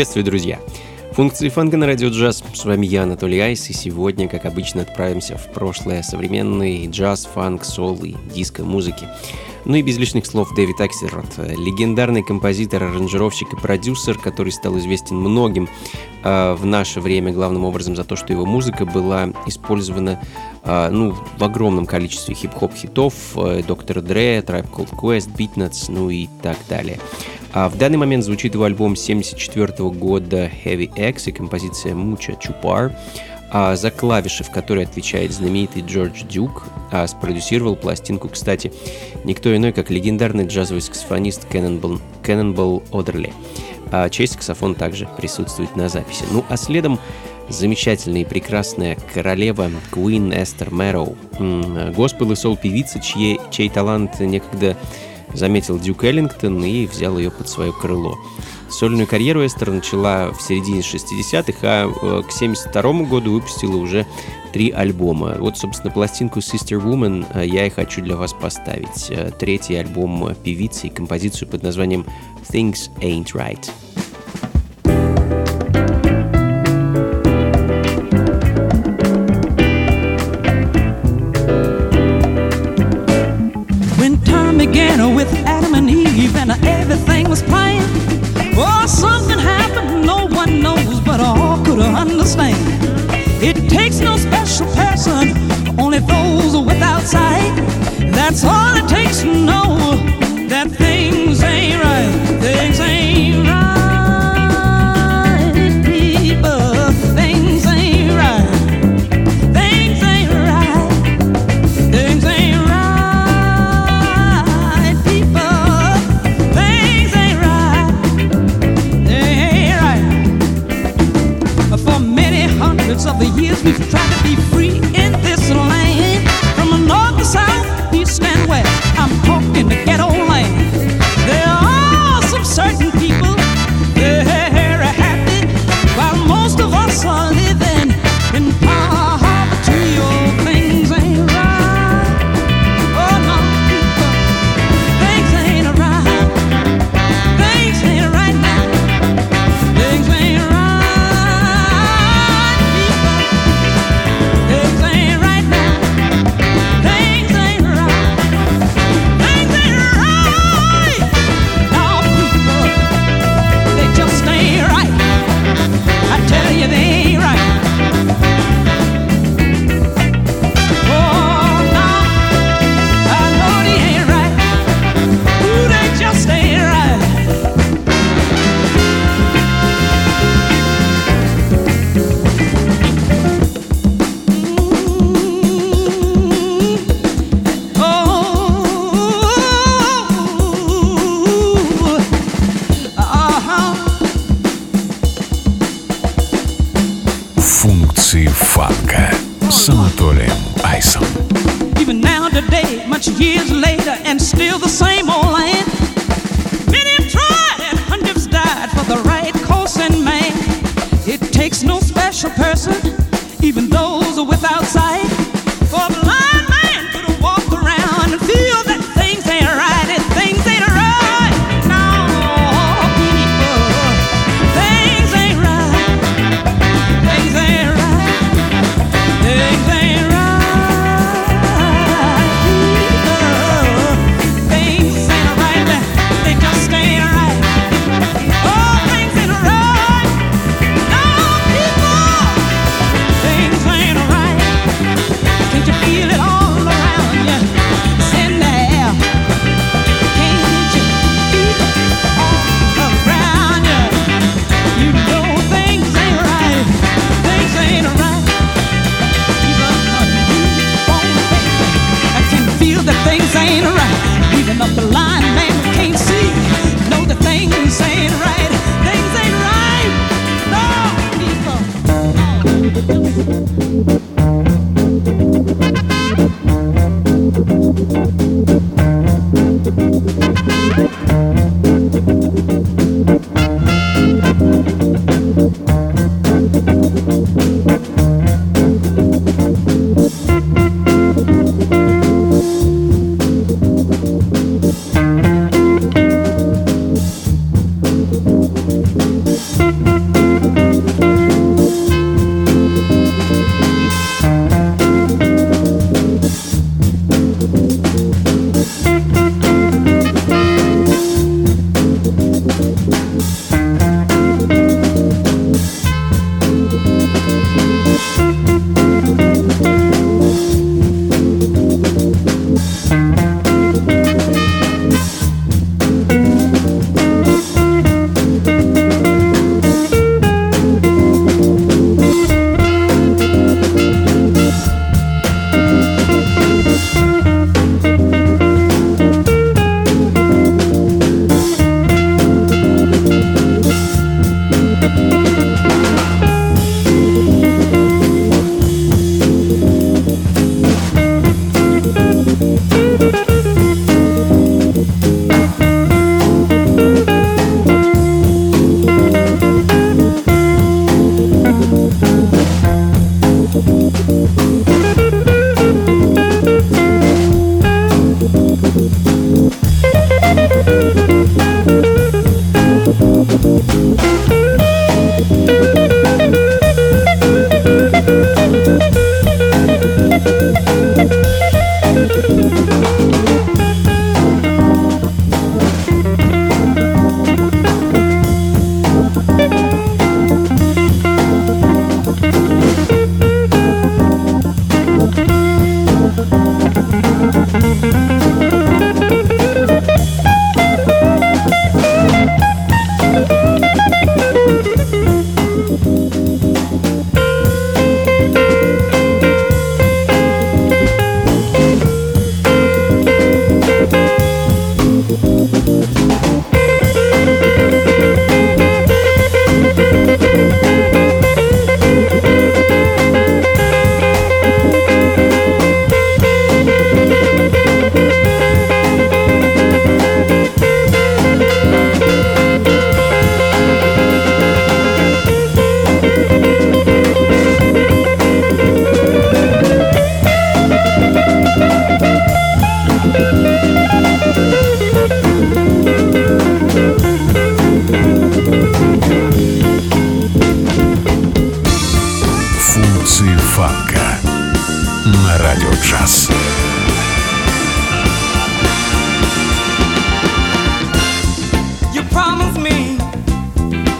Приветствую, друзья! Функции фанка на радио джаз. С вами я, Анатолий Айс, и сегодня, как обычно, отправимся в прошлое современный джаз, фанк, сол и диско-музыки. Ну и без лишних слов Дэвид Аксерот, легендарный композитор, аранжировщик и продюсер, который стал известен многим э, в наше время, главным образом за то, что его музыка была использована э, ну, в огромном количестве хип-хоп хитов, э, Доктор Дре, Tribe Called Quest, Beatnuts, ну и так далее. А в данный момент звучит его альбом 74 года Heavy X и композиция Mucha Chupar. А за клавиши, в которой отвечает знаменитый Джордж Дюк, а спродюсировал пластинку, кстати, никто иной, как легендарный джазовый саксофонист Кеннонбол, Кеннонбол Одерли, а чей саксофон также присутствует на записи. Ну а следом замечательная и прекрасная королева Куин Эстер Мэроу, госпел и сол-певица, чьей, чей талант некогда заметил Дюк Эллингтон и взял ее под свое крыло. Сольную карьеру Эстер начала в середине 60-х, а э, к 72 году выпустила уже три альбома. Вот, собственно, пластинку Sister Woman э, я и хочу для вас поставить. Э, третий альбом певицы и композицию под названием Things Ain't Right. Began with Adam and Eve, and everything was planned. Oh, something happened, no one knows, but all could understand. It takes no special person, only those without sight. That's all it takes to know that things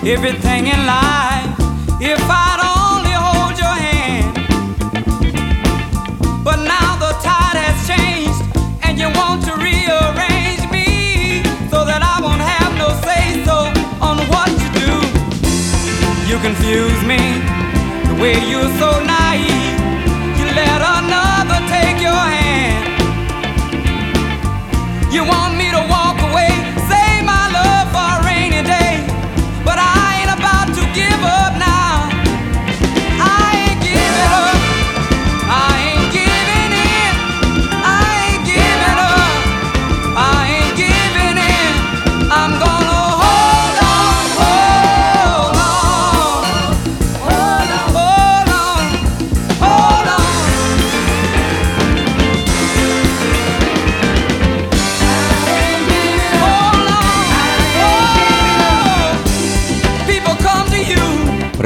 everything in life if I'd only hold your hand. But now the tide has changed, and you want to rearrange me so that I won't have no say so on what you do. You confuse me the way you're so naive. You let another take your hand. You want me to walk.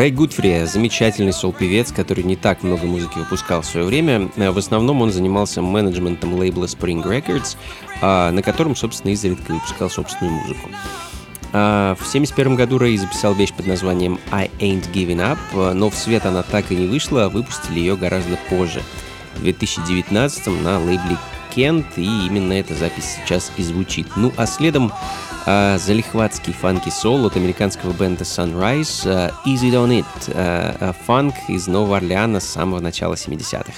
Рэй Гудфри – замечательный сол-певец, который не так много музыки выпускал в свое время. Э, в основном он занимался менеджментом лейбла Spring Records, а, на котором, собственно, изредка выпускал собственную музыку. А, в 1971 году Рэй записал вещь под названием «I Ain't Giving Up», э, но в свет она так и не вышла, а выпустили ее гораздо позже, в 2019 на лейбле Кент, и именно эта запись сейчас и звучит. Ну а следом залихватский фанки-сол от американского бенда Sunrise э, Easy On It, э, фанк из Нового Орлеана с самого начала 70-х.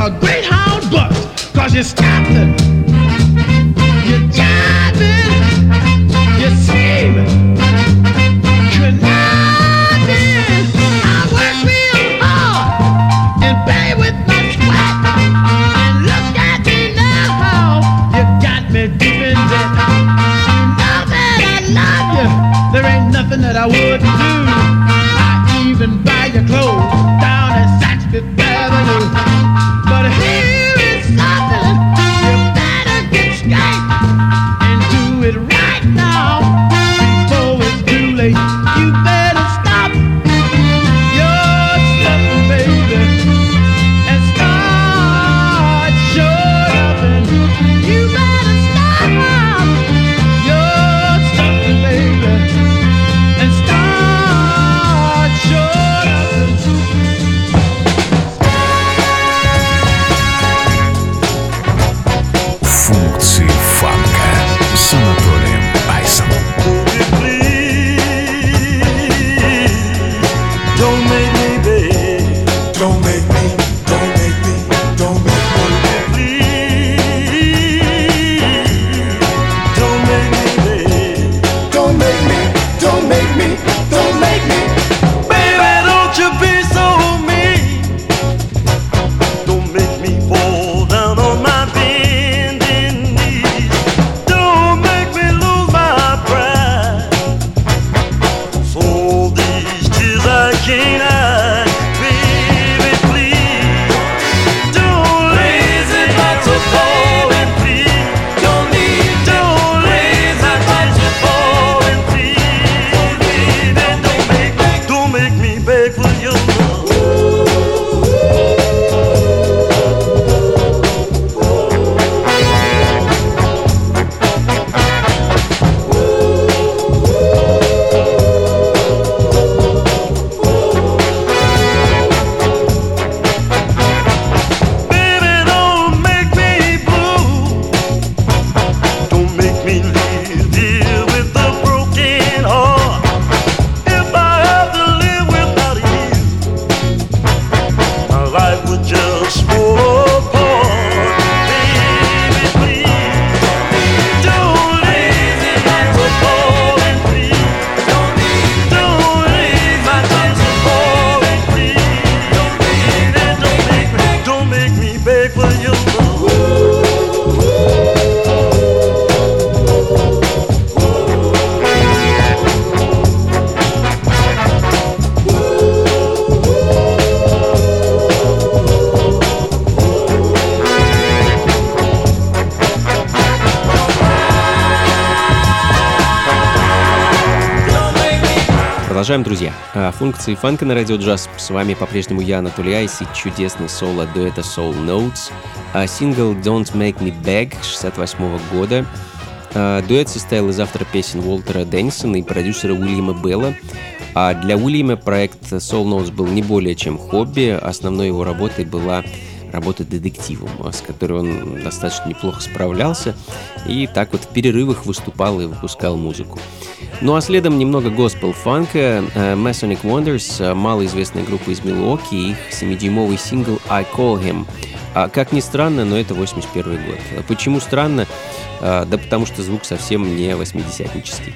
a greyhound, hound cause you stopped it. machine. Продолжаем, друзья. А, функции фанка на радио джаз. С вами по-прежнему я, Анатолий Айс, и чудесный соло дуэта Soul Notes. А сингл Don't Make Me Beg 68 года. А, дуэт состоял из автора песен Уолтера Деннисона и продюсера Уильяма Белла. А для Уильяма проект Soul Notes был не более чем хобби. Основной его работой была работа детективом, с которой он достаточно неплохо справлялся. И так вот в перерывах выступал и выпускал музыку. Ну а следом немного госпел-фанка. Э, Masonic Wonders, э, малоизвестная группа из Милуоки, их 7-дюймовый сингл «I Call Him». А, как ни странно, но это 81 год. Почему странно? А, да потому что звук совсем не 80-нический.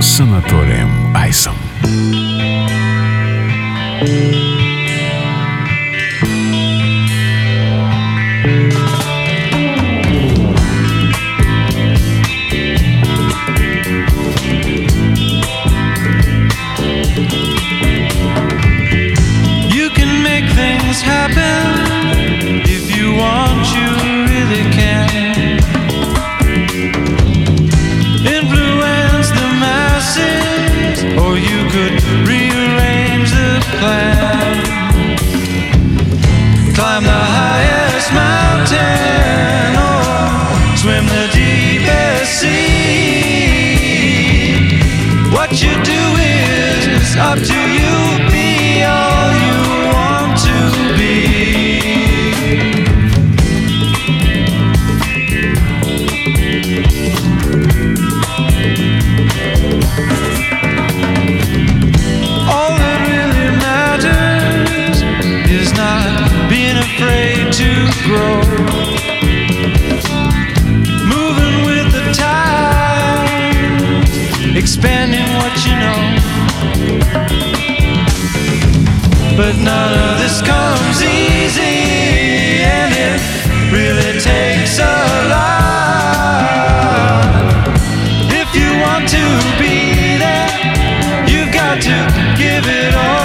С Анатолием it all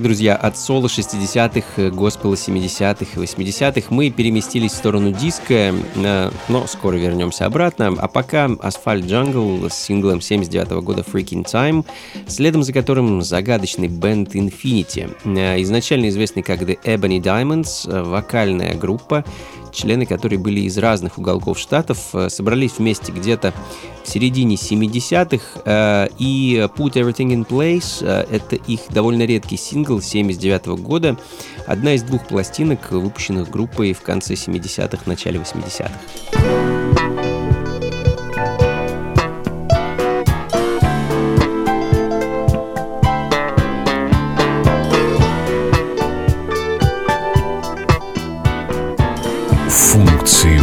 Итак, друзья, от соло 60-х, госпела 70-х и 80-х мы переместились в сторону диска, э, но скоро вернемся обратно. А пока Asphalt Jungle с синглом 79 -го года Freaking Time, следом за которым загадочный бенд Infinity, э, изначально известный как The Ebony Diamonds, э, вокальная группа, члены которой были из разных уголков штатов, собрались вместе где-то в середине 70-х, э, и Put Everything in Place э, — это их довольно редкий сингл 79 -го года, одна из двух пластинок, выпущенных группой в конце 70-х, начале 80-х. Функции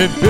and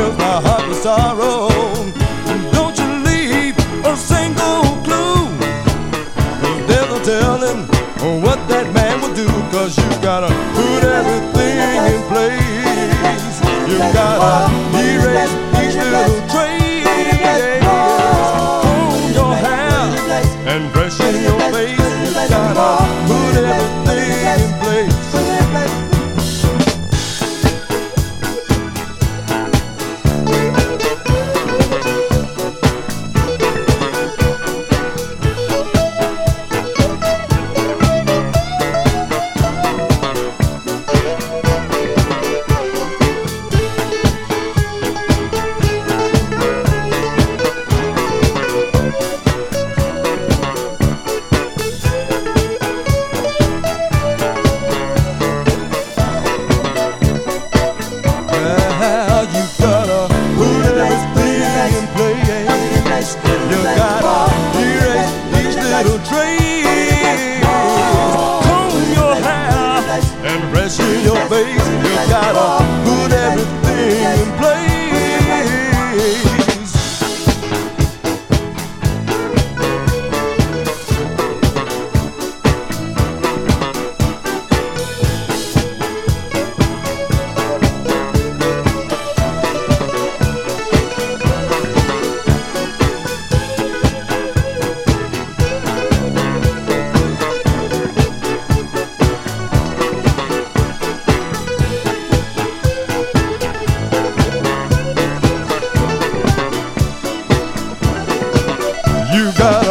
girl.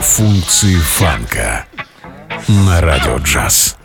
Функции фанка на радио джаз.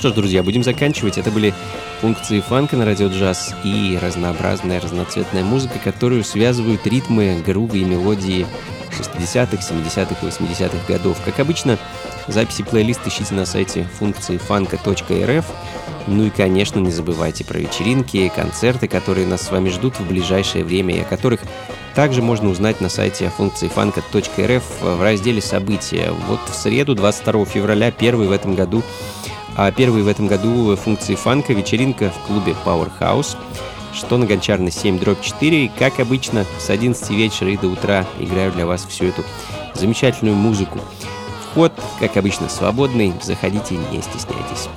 Что ж, друзья, будем заканчивать. Это были функции фанка на радио джаз и разнообразная разноцветная музыка, которую связывают ритмы, грувы и мелодии 60-х, 70-х и 80-х годов. Как обычно, записи плейлист ищите на сайте функции фанка.рф. Ну и, конечно, не забывайте про вечеринки, концерты, которые нас с вами ждут в ближайшее время, и о которых также можно узнать на сайте функции фанка.рф в разделе «События». Вот в среду, 22 февраля, первый в этом году, а первый в этом году функции фанка вечеринка в клубе Powerhouse, что на Гончарной 7 дробь 4. Как обычно, с 11 вечера и до утра играю для вас всю эту замечательную музыку. Вход, как обычно, свободный, заходите, не стесняйтесь.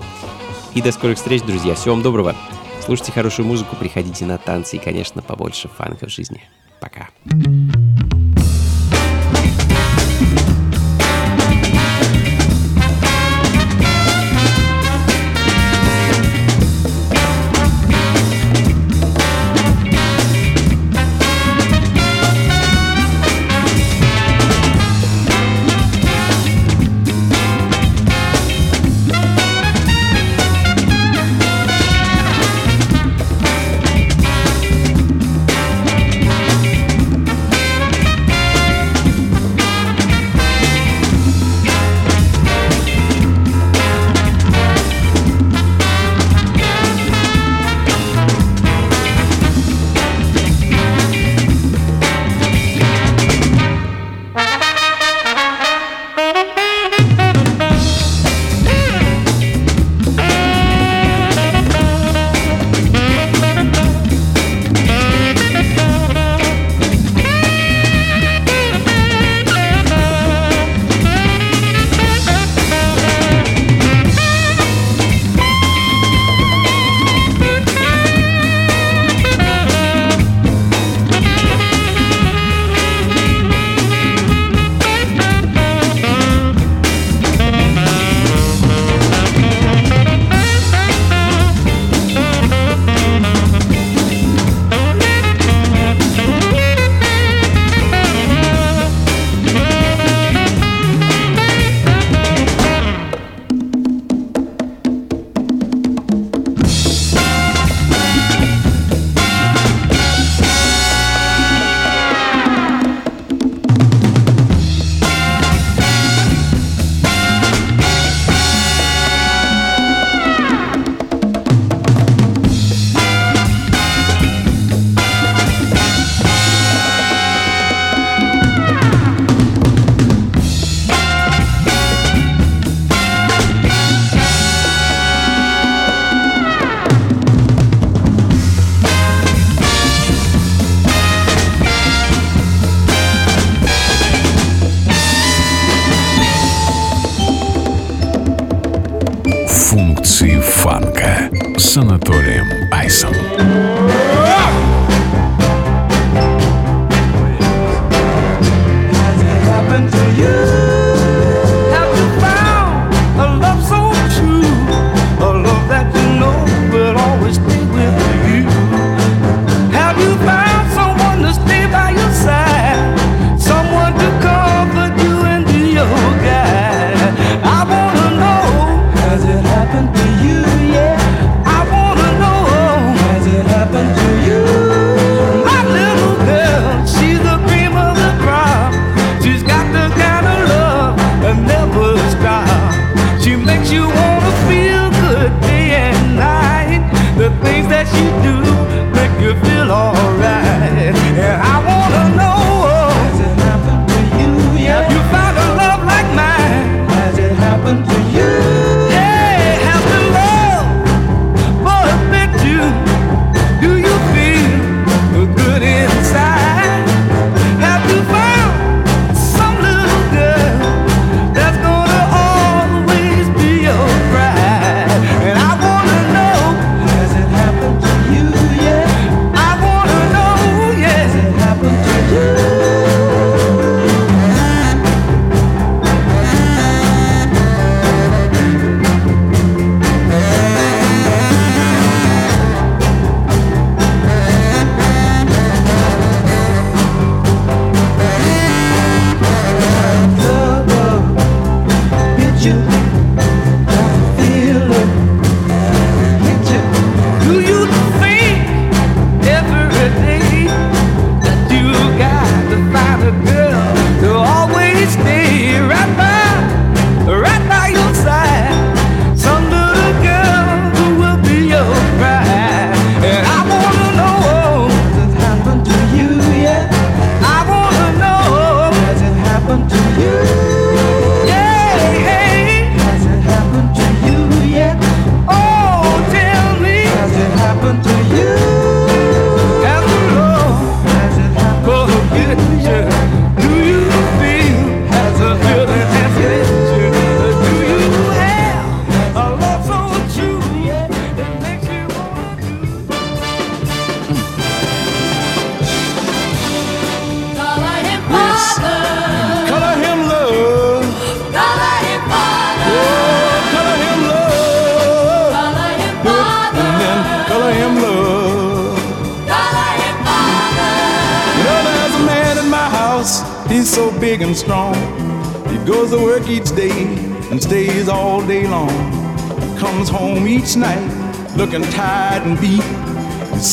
И до скорых встреч, друзья. Всего вам доброго. Слушайте хорошую музыку, приходите на танцы и, конечно, побольше фанка в жизни. Пока. Функции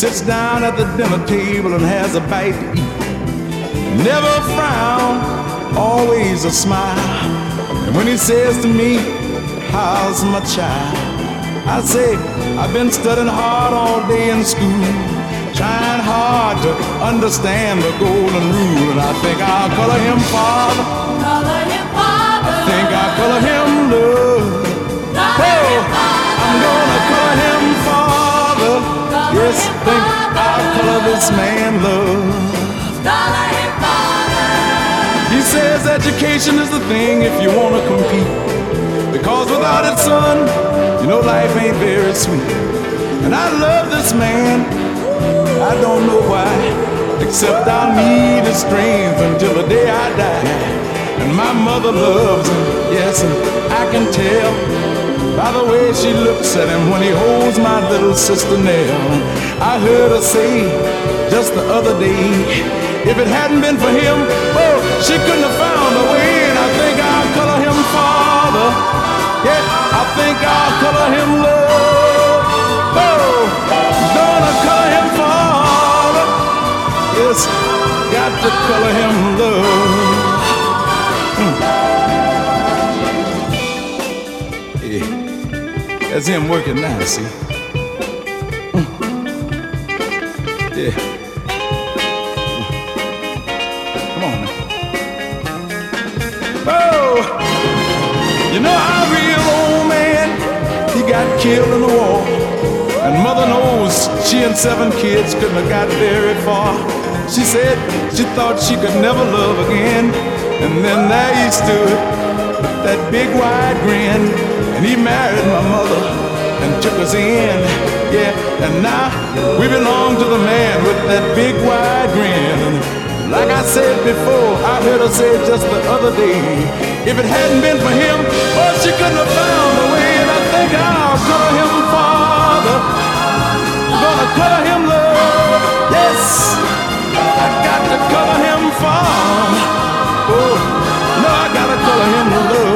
sits down at the dinner table and has a bite to eat. Never frown, always a smile. And when he says to me, How's my child? I say, I've been studying hard all day in school, trying hard to understand the golden rule. And I think I'll color him father. Color him father. I think I'll color him love. Oh, I'm gonna color him father. Yes, think I'll color this man love. He says education is the thing if you wanna compete. Because without it, son, you know life ain't very sweet. And I love this man, I don't know why. Except I'll need his strength until the day I die. And my mother loves him, yes, and I can tell by the way she looks at him when he holds my little sister Nell. I heard her say just the other day, if it hadn't been for him, oh, she couldn't have found a way. And I think I'll color him father. Yeah, I think I'll color him love. Oh, gonna color him father. Yes, got to color him love. Yeah, that's him working now, see. Mm. Yeah. Come on now. Oh, you know our real old man, he got killed in the war. And mother knows she and seven kids couldn't have got very far. She said she thought she could never love again. And then there he stood that big wide grin. And he married my mother and took us in. Yeah, and now we belong to the man with that big wide grin. Like I said before, I heard her say just the other day, if it hadn't been for him, well, she couldn't have found a way. And I think I'll call him father. I'm gonna call him love. Yes, I got to call him father. Oh, no, I gotta call him love.